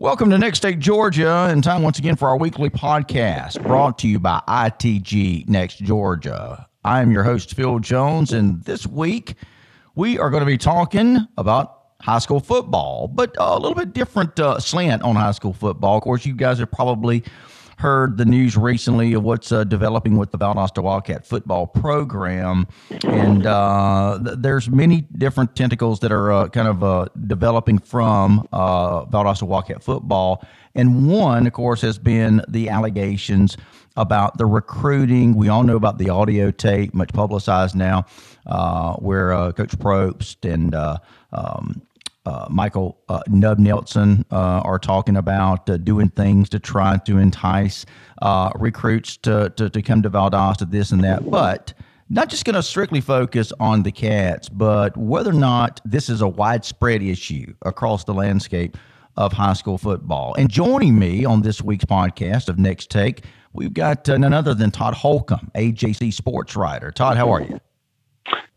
Welcome to Next Take Georgia, and time once again for our weekly podcast brought to you by ITG Next Georgia. I am your host, Phil Jones, and this week we are going to be talking about high school football, but a little bit different uh, slant on high school football. Of course, you guys are probably heard the news recently of what's uh, developing with the Valdosta Wildcat football program, and uh, th- there's many different tentacles that are uh, kind of uh, developing from uh, Valdosta Wildcat football. And one, of course, has been the allegations about the recruiting. We all know about the audio tape, much publicized now, uh, where Coach Propst and um, uh, Michael uh, Nub Nelson uh, are talking about uh, doing things to try to entice uh, recruits to, to, to come to Valdosta, this and that. But not just going to strictly focus on the cats, but whether or not this is a widespread issue across the landscape of high school football. And joining me on this week's podcast of Next Take, we've got none other than Todd Holcomb, AJC sports writer. Todd, how are you?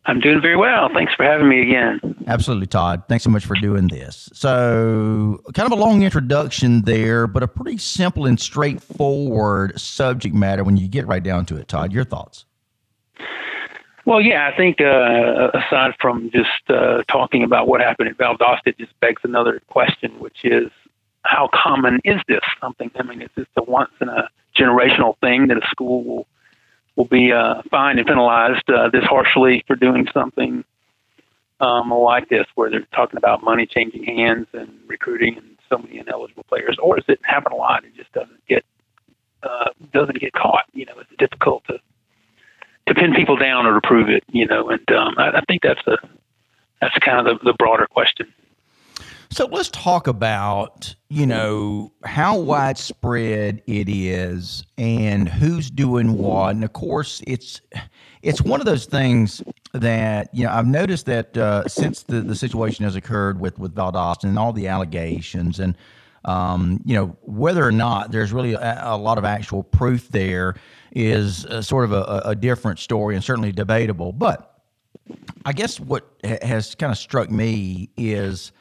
I'm doing very well. Thanks for having me again. Absolutely, Todd. Thanks so much for doing this. So, kind of a long introduction there, but a pretty simple and straightforward subject matter when you get right down to it. Todd, your thoughts? Well, yeah, I think uh, aside from just uh, talking about what happened at Valdosta, it just begs another question, which is how common is this something? I mean, is this a once in a generational thing that a school will will be uh, fined and penalized uh, this harshly for doing something um, like this, where they're talking about money changing hands and recruiting and so many ineligible players, or does it happen a lot and just doesn't get uh, doesn't get caught? You know, it's difficult to to pin people down or to prove it. You know, and um, I, I think that's the that's kind of the, the broader question. So let's talk about, you know, how widespread it is and who's doing what. And of course, it's it's one of those things that, you know, I've noticed that uh, since the, the situation has occurred with, with Valdosta and all the allegations and, um, you know, whether or not there's really a, a lot of actual proof there is uh, sort of a, a different story and certainly debatable. But I guess what has kind of struck me is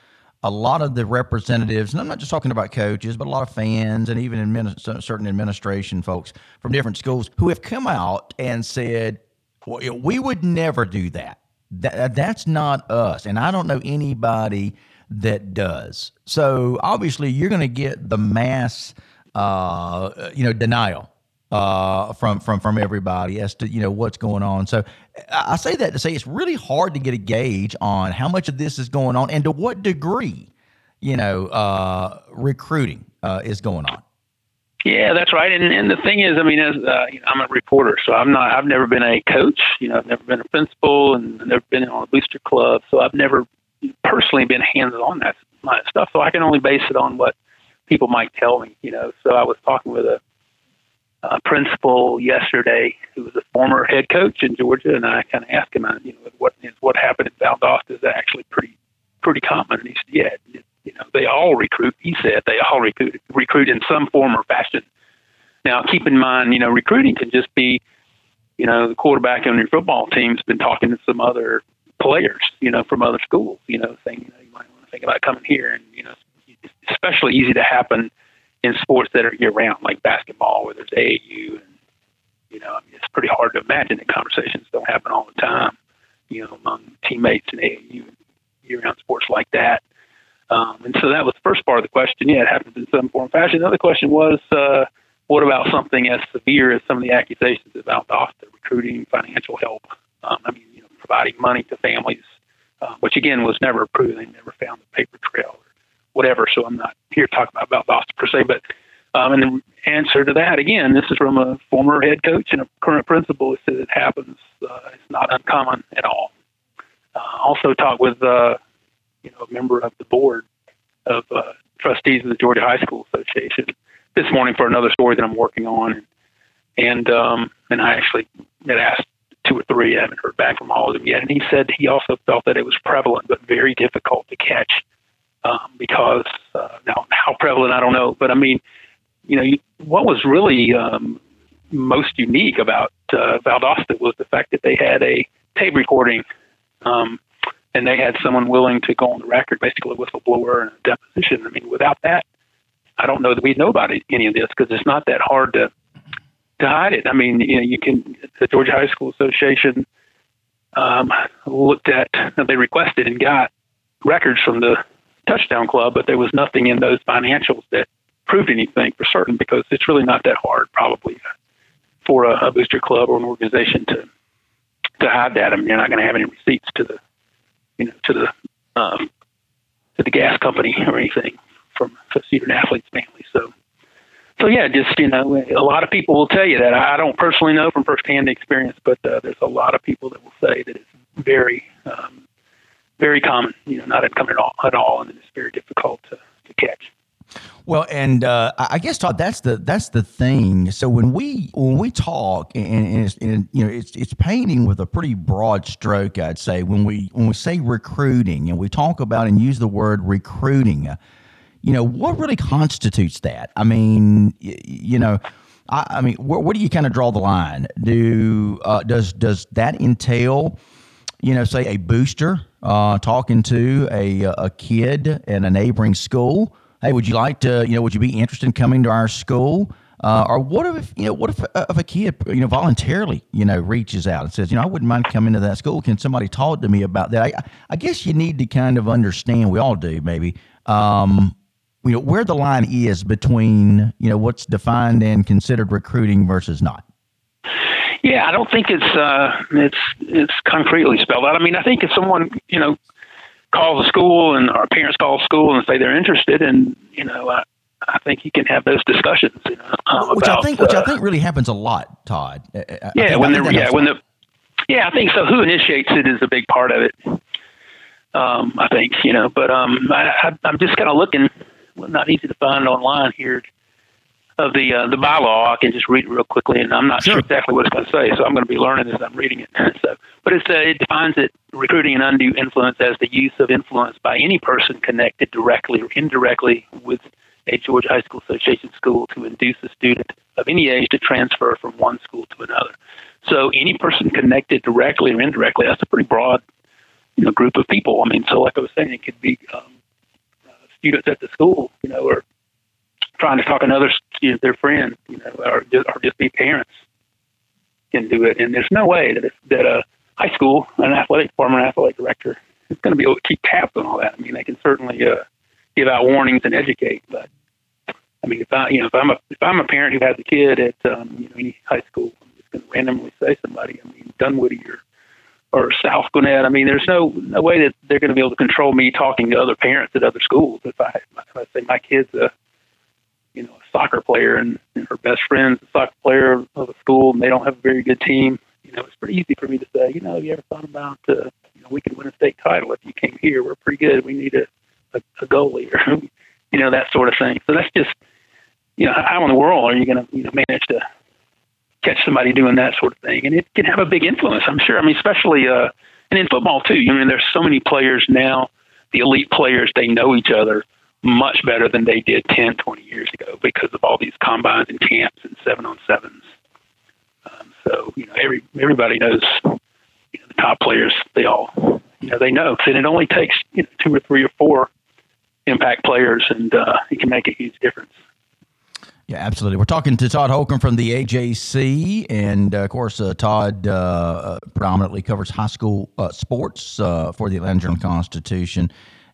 a lot of the representatives, and I'm not just talking about coaches, but a lot of fans and even admin, certain administration folks from different schools who have come out and said, well, we would never do that. that. That's not us. And I don't know anybody that does. So obviously, you're going to get the mass, uh, you know, denial uh, from from from everybody as to you know what's going on. So I say that to say it's really hard to get a gauge on how much of this is going on and to what degree, you know, uh, recruiting uh, is going on. Yeah, that's right. And and the thing is, I mean, as uh, I'm a reporter, so I'm not. I've never been a coach. You know, I've never been a principal, and never been on a booster club. So I've never personally been hands on that stuff. So I can only base it on what people might tell me. You know, so I was talking with a uh, principal yesterday who was a former head coach in Georgia, and I kind of asked him, uh, you know, what is what happened at Valdosta is actually pretty pretty common. And he said, yeah, it, you know, they all recruit. He said they all recruit recruit in some form or fashion. Now, keep in mind, you know, recruiting can just be, you know, the quarterback on your football team's been talking to some other players, you know, from other schools, you know, saying, you know, you might want to think about coming here, and you know, it's especially easy to happen in sports that are year round, like basketball, where there's AAU, and you know, I mean, it's pretty hard to imagine that conversations don't happen all the time, you know, among teammates in AAU year round sports like that. Um, and so that was the first part of the question. Yeah, it happens in some form or fashion. The other question was, uh, what about something as severe as some of the accusations about Valdosta recruiting, financial help? Um, I mean, you know, providing money to families, uh, which again was never proven. They never found the paper trail whatever. So I'm not here to talk about Valdosta per se, but um, and the answer to that again, this is from a former head coach and a current principal. It says it happens. Uh, it's not uncommon at all. Uh, also talked with uh, you know a member of the board of uh, trustees of the Georgia High School Association this morning for another story that I'm working on, and um, and I actually had asked two or three. I haven't heard back from all of them yet, and he said he also felt that it was prevalent but very difficult to catch um, because uh, now how prevalent I don't know, but I mean, you know, you, what was really um, most unique about uh, Valdosta was the fact that they had a tape recording, um, and they had someone willing to go on the record, basically a whistleblower and a deposition. I mean, without that, I don't know that we'd know about it, any of this because it's not that hard to to hide it. I mean, you know, you can the Georgia High School Association um, looked at they requested and got records from the touchdown club, but there was nothing in those financials that proved anything for certain because it's really not that hard probably for a, a booster club or an organization to to hide that. I mean, you're not going to have any receipts to the you know to the um, to the gas company or anything from a student athlete's family. So so yeah, just you know, a lot of people will tell you that. I don't personally know from firsthand experience, but uh, there's a lot of people that will say that it's very, um, very common. You know, not uncommon at all, at all, and it's very difficult to, to catch. Well, and uh, I guess Todd, that's the that's the thing. So when we when we talk, and, and, and, you know, it's it's painting with a pretty broad stroke. I'd say when we when we say recruiting, and we talk about and use the word recruiting you know, what really constitutes that? I mean, you, you know, I, I, mean, where, where do you kind of draw the line? Do uh, does does that entail, you know, say a booster uh, talking to a a kid in a neighboring school? Hey, would you like to, you know, would you be interested in coming to our school? Uh, or what if you know what if, uh, if a kid you know voluntarily you know reaches out and says you know I wouldn't mind coming to that school can somebody talk to me about that I, I guess you need to kind of understand we all do maybe um, you know where the line is between you know what's defined and considered recruiting versus not. Yeah, I don't think it's uh, it's it's concretely spelled out. I mean, I think if someone you know calls a school and our parents call a school and say they're interested, and you know, I, I think you can have those discussions. You know, um, which about, I think, which I uh, think really happens a lot, Todd. I yeah, when they're yeah when the yeah, I think so. Who initiates it is a big part of it. Um, I think you know, but um, I, I, I'm just kind of looking not easy to find online here of the uh, the bylaw. I can just read it real quickly, and I'm not sure, sure exactly what it's going to say, so I'm going to be learning as I'm reading it. so, but it's, uh, it defines it recruiting an undue influence as the use of influence by any person connected directly or indirectly with a Georgia High School Association school to induce a student of any age to transfer from one school to another. So, any person connected directly or indirectly, that's a pretty broad you know, group of people. I mean, so like I was saying, it could be um, students at the school, you know, or trying to talk another student, their friend, you know, or just, or just be parents can do it. And there's no way that if, that a high school, an athletic former athletic director, is going to be able to keep tabs on all that. I mean, they can certainly uh, give out warnings and educate, but I mean, if I, you know, if I'm a if I'm a parent who has a kid at um, you know any high school, I'm just going to randomly say somebody. I mean, Dunwoody or or South Gwinnett. I mean, there's no no way that they're going to be able to control me talking to other parents at other schools. If I, if I say my kid's a you know a soccer player and, and her best friend's a soccer player of a school and they don't have a very good team, you know, it's pretty easy for me to say, you know, have you ever thought about uh, you know we could win a state title if you came here. We're pretty good. We need a a, a goalie or you know that sort of thing. So that's just you know how in the world are you going to you know manage to catch somebody doing that sort of thing, and it can have a big influence. I'm sure. I mean, especially uh, and in football too. I mean, there's so many players now. The elite players they know each other much better than they did 10, 20 years ago because of all these combines and camps and seven on sevens. Um, so you know, every everybody knows you know, the top players. They all you know they know, and it only takes you know two or three or four impact players, and uh, it can make a huge difference. Yeah, absolutely. We're talking to Todd Holcomb from the AJC, and uh, of course, uh, Todd uh, uh, predominantly covers high school uh, sports for the Atlanta Journal Constitution,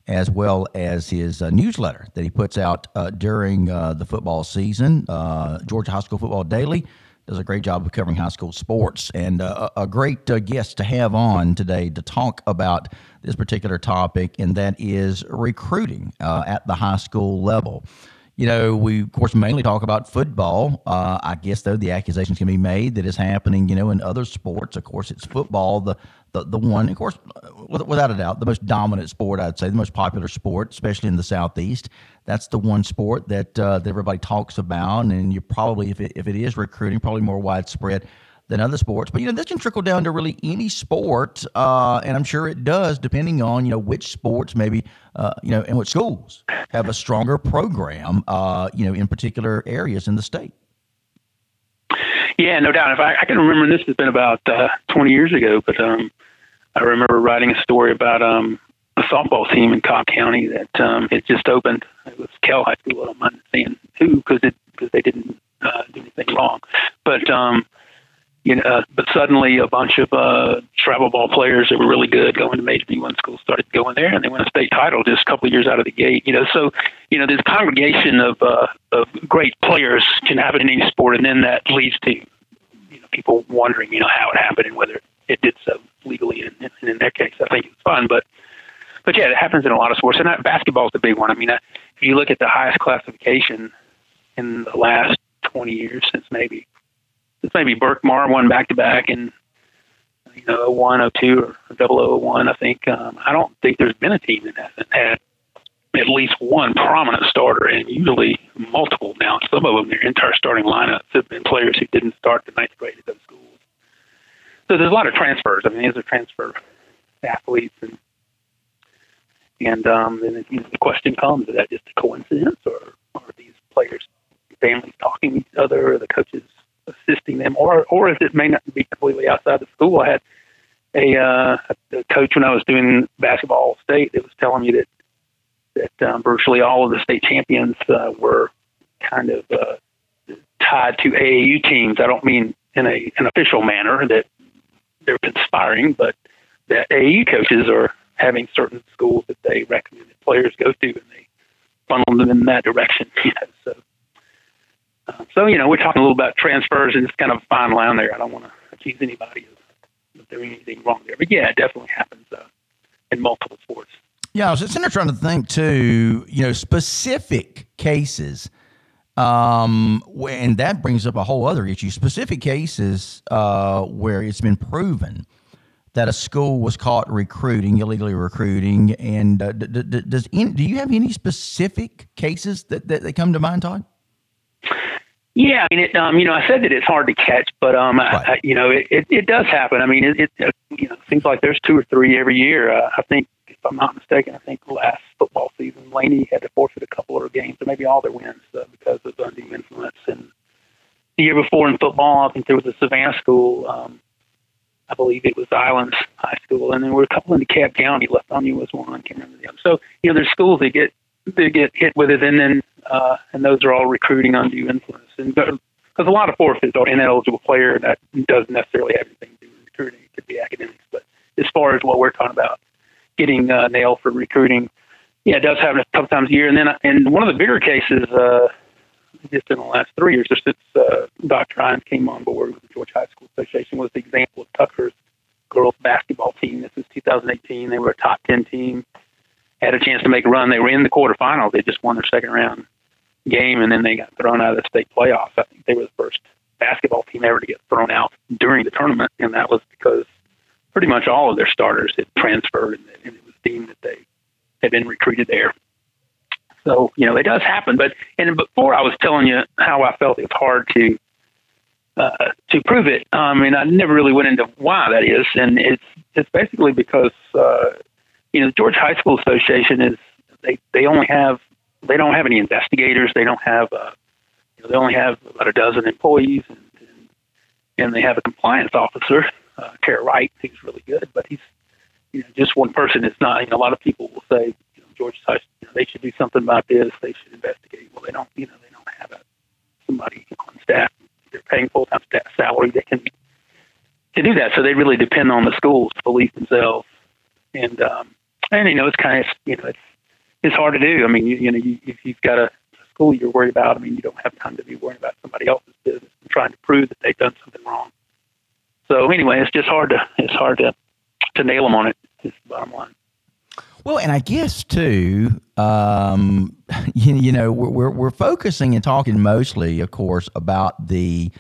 as well as his uh, newsletter that he puts out uh, during uh, the football season. Georgia High School Football Daily does a great job of covering high school sports, and a great guest to have on today to talk about this particular topic, and that is recruiting at the high school level. You know, we of course mainly talk about football. Uh, I guess though the accusations can be made that is happening, you know, in other sports. Of course, it's football, the the, the one, of course, without a doubt, the most dominant sport. I'd say the most popular sport, especially in the southeast. That's the one sport that uh, that everybody talks about, and you probably, if it, if it is recruiting, probably more widespread than other sports. But you know, this can trickle down to really any sport, uh, and I'm sure it does, depending on you know which sports maybe uh, you know and which schools have a stronger program, uh, you know, in particular areas in the state. Yeah, no doubt. If I, I can remember, this has been about uh, 20 years ago, but um, I remember writing a story about um, a softball team in Cobb County that um, had just opened. It was Kell High School. I don't mind saying because it because they didn't uh, do anything wrong. But um, you know, uh, but suddenly a bunch of uh, travel ball players that were really good going to Major League One schools started going there, and they won a state title just a couple of years out of the gate. You know, so you know this congregation of uh, of great players can happen in any sport, and then that leads to you know people wondering, you know, how it happened and whether it did so legally. And, and in their case, I think it's fun, but but yeah, it happens in a lot of sports, and basketball is the big one. I mean, uh, if you look at the highest classification in the last 20 years since maybe since maybe Berkmar won back to back and you know 01, 02 or 0001. I think um, I don't think there's been a team that hasn't had at least one prominent starter, and usually multiple. Now, some of them, their entire starting lineups have been players who didn't start the ninth grade at those schools. So there's a lot of transfers. I mean, these are transfer athletes, and and um, then you know, the question comes: Is that just a coincidence, or are these players' families talking to each other, or the coaches assisting them, or or if it may not be completely outside the school. I had a, uh, a coach when I was doing basketball state that was telling me that that um, virtually all of the state champions uh, were kind of uh, tied to AAU teams. I don't mean in a an official manner that they're conspiring, but that AAU coaches are having certain schools that they recommend that players go to, and they funnel them in that direction. You know, so so, you know, we're talking a little about transfers and it's kind of a fine line there. I don't want to accuse anybody of, doing anything wrong there. But yeah, it definitely happens uh, in multiple sports. Yeah, I was there trying to think too, you know, specific cases. Um, and that brings up a whole other issue. Specific cases uh, where it's been proven that a school was caught recruiting, illegally recruiting. And uh, d- d- does any, do you have any specific cases that, that, that come to mind, Todd? Yeah, I mean, it, um, you know, I said that it's hard to catch, but um, right. I, you know, it, it, it does happen. I mean, it, it uh, you know seems like there's two or three every year. Uh, I think, if I'm not mistaken, I think last football season, Laney had to forfeit a couple of games, or maybe all their wins uh, because of undue influence. And the year before in football, I think there was a Savannah school. Um, I believe it was Islands High School, and there were a couple in DeKalb County. Lithonia was one. I can't remember the other. So you know, there's schools that get they get hit with it, and then uh, and those are all recruiting undue influence. And because a lot of forfeits are ineligible player that doesn't necessarily have anything to do with recruiting. It could be academics, but as far as what we're talking about, getting uh, nailed for recruiting, yeah, it does happen a couple times a year. And then, and one of the bigger cases, uh, just in the last three years, just since uh, Dr. Hines came on board with the Georgia High School Association, was the example of Tucker's girls basketball team. This is 2018. They were a top 10 team had a chance to make a run. They were in the quarterfinals. They just won their second round game, and then they got thrown out of the state playoffs. I think they were the first basketball team ever to get thrown out during the tournament, and that was because pretty much all of their starters had transferred, and it was deemed that they had been recruited there. So you know it does happen, but and before I was telling you how I felt it's hard to uh, to prove it. Um, and I never really went into why that is, and it's it's basically because uh, you know the Georgia High School Association is they they only have they don't have any investigators. They don't have, uh, you know, they only have about a dozen employees, and, and, they have a compliance officer, uh, Tara Wright, who's really good, but he's, you know, just one person. It's not. You know, a lot of people will say, you know, Georgia High, you know, they should do something about this. They should investigate. Well, they don't. You know, they don't have a, somebody on staff. They're paying full time staff salary. They can to do that. So they really depend on the schools to police themselves. And um, and you know, it's kind of you know, it's it's hard to do. I mean, you, you know, you, if you've got a school you're worried about, I mean, you don't have time to be worrying about somebody else's business and trying to prove that they've done something wrong. So anyway, it's just hard to it's hard to to nail them on it. Is the bottom line. Well, and I guess too, um, you, you know, we're we're focusing and talking mostly, of course, about the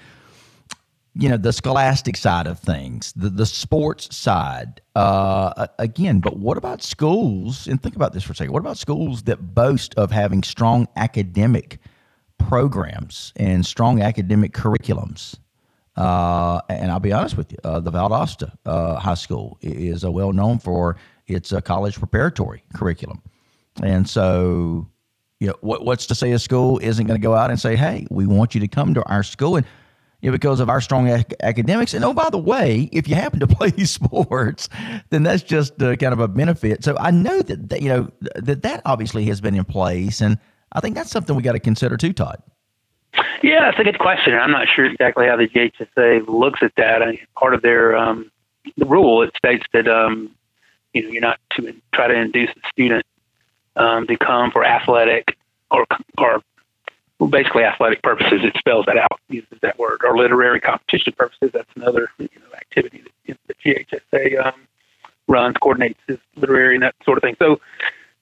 you know the scholastic side of things the, the sports side uh, again but what about schools and think about this for a second what about schools that boast of having strong academic programs and strong academic curriculums? Uh, and i'll be honest with you uh, the valdosta uh, high school is well known for its uh, college preparatory curriculum. And so you know what, what's to say a school isn't going to go out and say hey we want you to come to our school and know, because of our strong ac- academics. And oh, by the way, if you happen to play sports, then that's just uh, kind of a benefit. So I know that, that you know that that obviously has been in place, and I think that's something we got to consider too, Todd. Yeah, that's a good question. I'm not sure exactly how the GHSA looks at that. I part of their um, the rule it states that um, you know you're not to try to induce the student um, to come for athletic or or basically athletic purposes. It spells that out, uses that word, or literary competition purposes. That's another you know, activity that the GHSA um, runs, coordinates is literary and that sort of thing. So,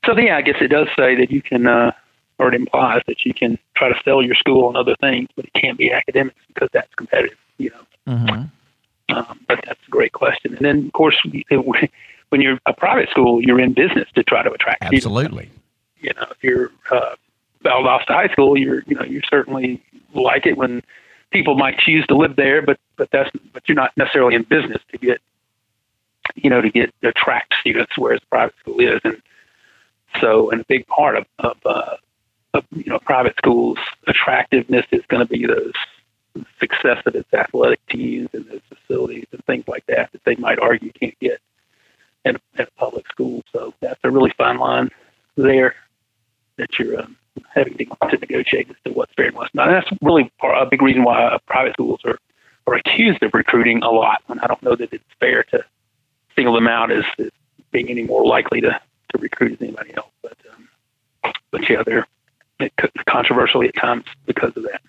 so yeah, I guess it does say that you can, uh, or it implies that you can try to sell your school and other things, but it can't be academics because that's competitive, you know. Mm-hmm. Um, but that's a great question. And then, of course, when you're a private school, you're in business to try to attract absolutely. You know, if you're uh, Valdosta High School, you're you know you certainly like it when people might choose to live there, but but that's but you're not necessarily in business to get you know to get attract students, whereas private school is, and so and a big part of of, uh, of you know private schools attractiveness is going to be those success of its athletic teams and those facilities and things like that that they might argue can't get in, in a public school. So that's a really fine line there that you're um, having to, negotiate as to what's fair and what's not. And that's really a big reason why uh, private schools are, are accused of recruiting a lot. And I don't know that it's fair to single them out as, as being any more likely to, to recruit as anybody else. But um, but yeah, they're controversially at times because of that.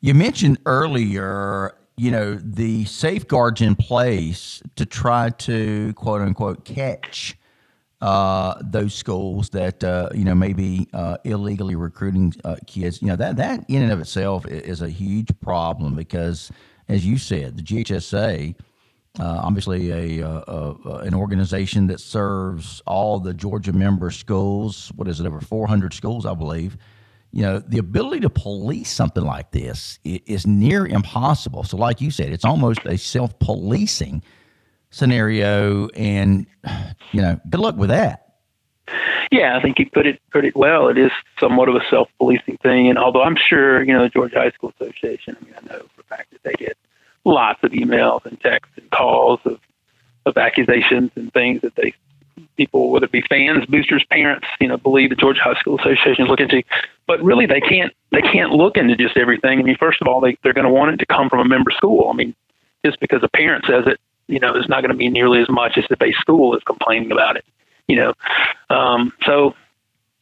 You mentioned earlier, you know, the safeguards in place to try to quote unquote catch uh, those schools that uh, you know maybe uh, illegally recruiting uh, kids. You know that that in and of itself is a huge problem because, as you said, the GHSA, uh, obviously a, an organization that serves all the Georgia member schools. What is it? Over 400 schools, I believe. You know, the ability to police something like this is near impossible. So, like you said, it's almost a self-policing scenario, and you know, good luck with that. Yeah, I think you put it put it well. It is somewhat of a self policing thing, and although I'm sure you know the Georgia High School Association, I mean, I know for a fact that they get lots of emails and texts and calls of of accusations and things that they people, whether it be fans, boosters, parents, you know, believe the Georgia High School Association is looking into. But really, they can't they can't look into just everything. I mean, first of all, they they're going to want it to come from a member school. I mean, just because a parent says it you know, there's not going to be nearly as much as the base school is complaining about it, you know. Um, so,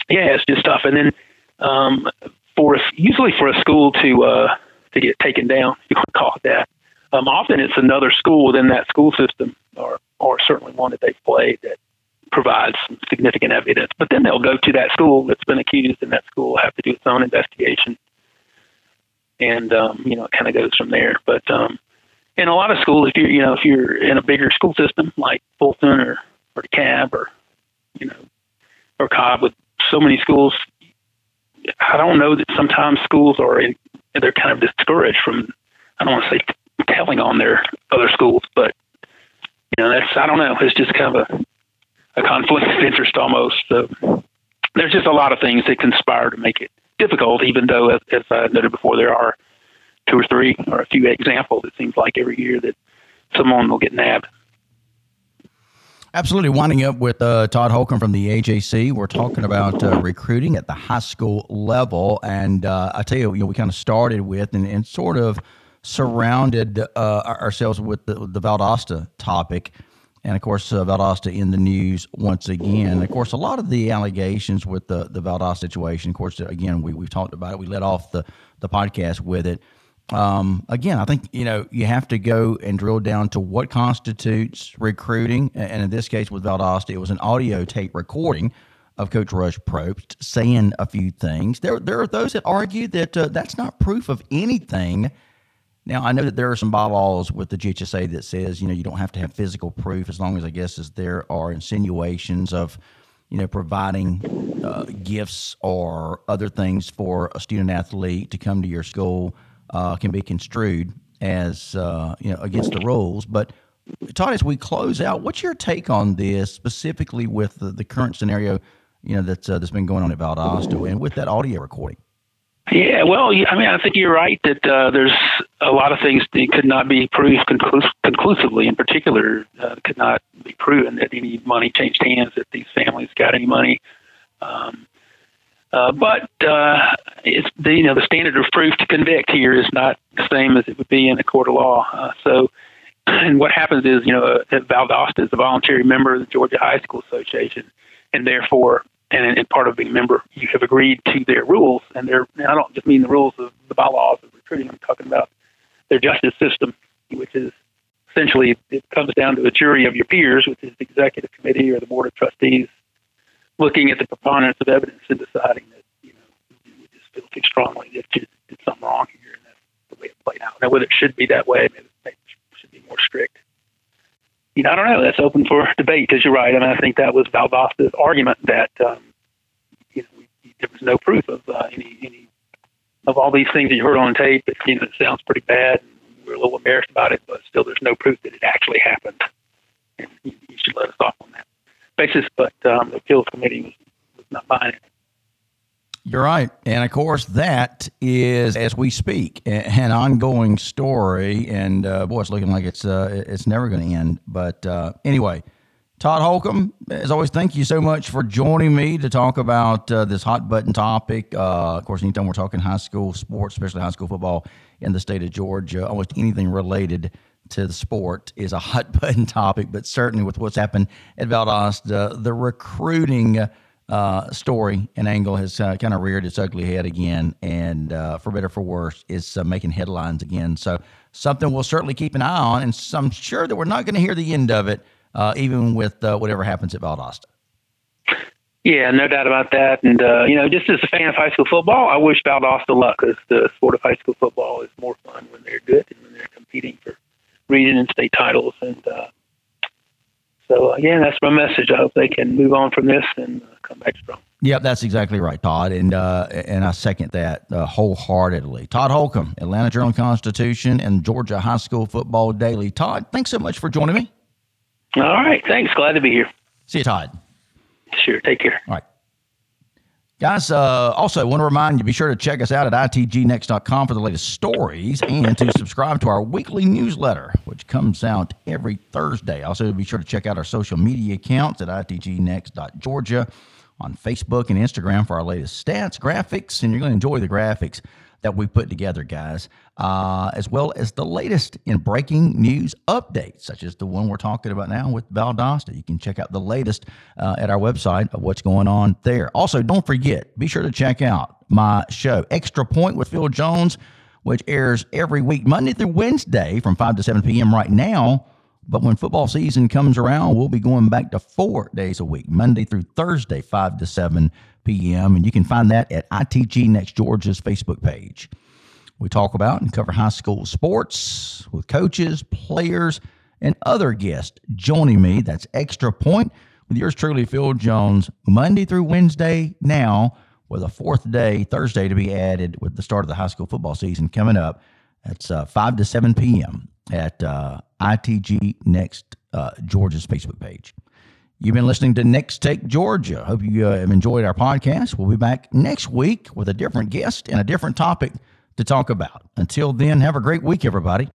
yeah, it's just tough. And then um, for usually for a school to uh, to get taken down, you call it that. Um, often it's another school within that school system, or or certainly one that they've played that provides significant evidence. But then they'll go to that school that's been accused, and that school will have to do its own investigation. And um, you know, it kind of goes from there. But um, in a lot of schools, if you're you know if you're in a bigger school system like Fulton or or DeKalb or you know or Cobb with so many schools, I don't know that sometimes schools are in, they're kind of discouraged from I don't want to say telling on their other schools, but you know that's I don't know it's just kind of a a conflict of interest almost. So there's just a lot of things that conspire to make it difficult, even though as, as I noted before there are two or three or a few examples. It seems like every year that someone will get nabbed. Absolutely. Winding up with uh, Todd Holcomb from the AJC, we're talking about uh, recruiting at the high school level. And uh, I tell you, you know, we kind of started with and, and sort of surrounded uh, ourselves with the, the Valdosta topic. And of course, uh, Valdosta in the news once again. And of course, a lot of the allegations with the, the Valdosta situation, of course, again, we, we've talked about it. We let off the, the podcast with it um, again, I think you know you have to go and drill down to what constitutes recruiting, and in this case with Valdosta, it was an audio tape recording of Coach Rush Propst saying a few things. There, there are those that argue that uh, that's not proof of anything. Now, I know that there are some bylaws with the GHSA that says you know you don't have to have physical proof as long as I guess as there are insinuations of you know providing uh, gifts or other things for a student athlete to come to your school uh, can be construed as uh, you know against the rules. But Todd, as we close out, what's your take on this specifically with the, the current scenario? You know that's uh, that's been going on at Valdosta and with that audio recording. Yeah, well, I mean, I think you're right that uh, there's a lot of things that could not be proved conclus- conclusively. In particular, uh, could not be proven that any money changed hands, that these families got any money. Um, uh, but uh, it's the you know the standard of proof to convict here is not the same as it would be in a court of law. Uh, so, and what happens is you know uh, Valdosta is a voluntary member of the Georgia High School Association, and therefore, and, and part of being a member, you have agreed to their rules, and they're I don't just mean the rules of the bylaws of recruiting. I'm talking about their justice system, which is essentially it comes down to a jury of your peers, which is the executive committee or the board of trustees, looking at the preponderance of evidence and deciding that you know, we just feel too strongly that you did something wrong here, and that's the way it played out. Now, whether it should be that way, maybe it should be more strict. You know, I don't know. That's open for debate, because you're right. I mean, I think that was Valdosta's argument that um, you know there was no proof of uh, any any of all these things that you heard on tape. It, you know, it sounds pretty bad. And we're a little embarrassed about it, but still, there's no proof that it actually happened. And you, you should let us off on that basis. But um, the appeals committee was, was not buying it. You're right. And of course, that is, as we speak, an ongoing story. And uh, boy, it's looking like it's, uh, it's never going to end. But uh, anyway, Todd Holcomb, as always, thank you so much for joining me to talk about uh, this hot button topic. Uh, of course, anytime we're talking high school sports, especially high school football in the state of Georgia, almost anything related to the sport is a hot button topic. But certainly with what's happened at Valdosta, the recruiting uh, story and angle has uh, kind of reared its ugly head again, and uh, for better or for worse, is uh, making headlines again. So something we'll certainly keep an eye on, and I'm sure that we're not going to hear the end of it, uh, even with uh, whatever happens at Valdosta. Yeah, no doubt about that. And you know, just as a fan of high school football, I wish Valdosta luck because the sport of high school football is more fun when they're good and when they're competing for region and state titles. And so again, that's my message. I hope they can move on from this and come back strong. Yep, that's exactly right, Todd, and uh, and I second that uh, wholeheartedly. Todd Holcomb, Atlanta Journal Constitution, and Georgia High School Football Daily. Todd, thanks so much for joining me. All right, thanks. Glad to be here. See you, Todd. Sure. Take care. All right. Guys, uh, also want to remind you, be sure to check us out at itgnext.com for the latest stories and to subscribe to our weekly newsletter, which comes out every Thursday. Also, be sure to check out our social media accounts at itgnext.georgia on Facebook and Instagram for our latest stats, graphics, and you're going to enjoy the graphics that we put together, guys, uh, as well as the latest in breaking news updates, such as the one we're talking about now with Valdosta. You can check out the latest uh, at our website of what's going on there. Also, don't forget, be sure to check out my show, Extra Point with Phil Jones, which airs every week, Monday through Wednesday from 5 to 7 p.m. right now. But when football season comes around, we'll be going back to four days a week, Monday through Thursday, 5 to 7 p.m. And you can find that at ITG Next Georgia's Facebook page. We talk about and cover high school sports with coaches, players, and other guests joining me. That's Extra Point with yours truly, Phil Jones, Monday through Wednesday now, with a fourth day, Thursday, to be added with the start of the high school football season coming up. That's uh, 5 to 7 p.m. at uh, ITG Next uh, Georgia's Facebook page. You've been listening to Next Take Georgia. Hope you uh, have enjoyed our podcast. We'll be back next week with a different guest and a different topic to talk about. Until then, have a great week, everybody.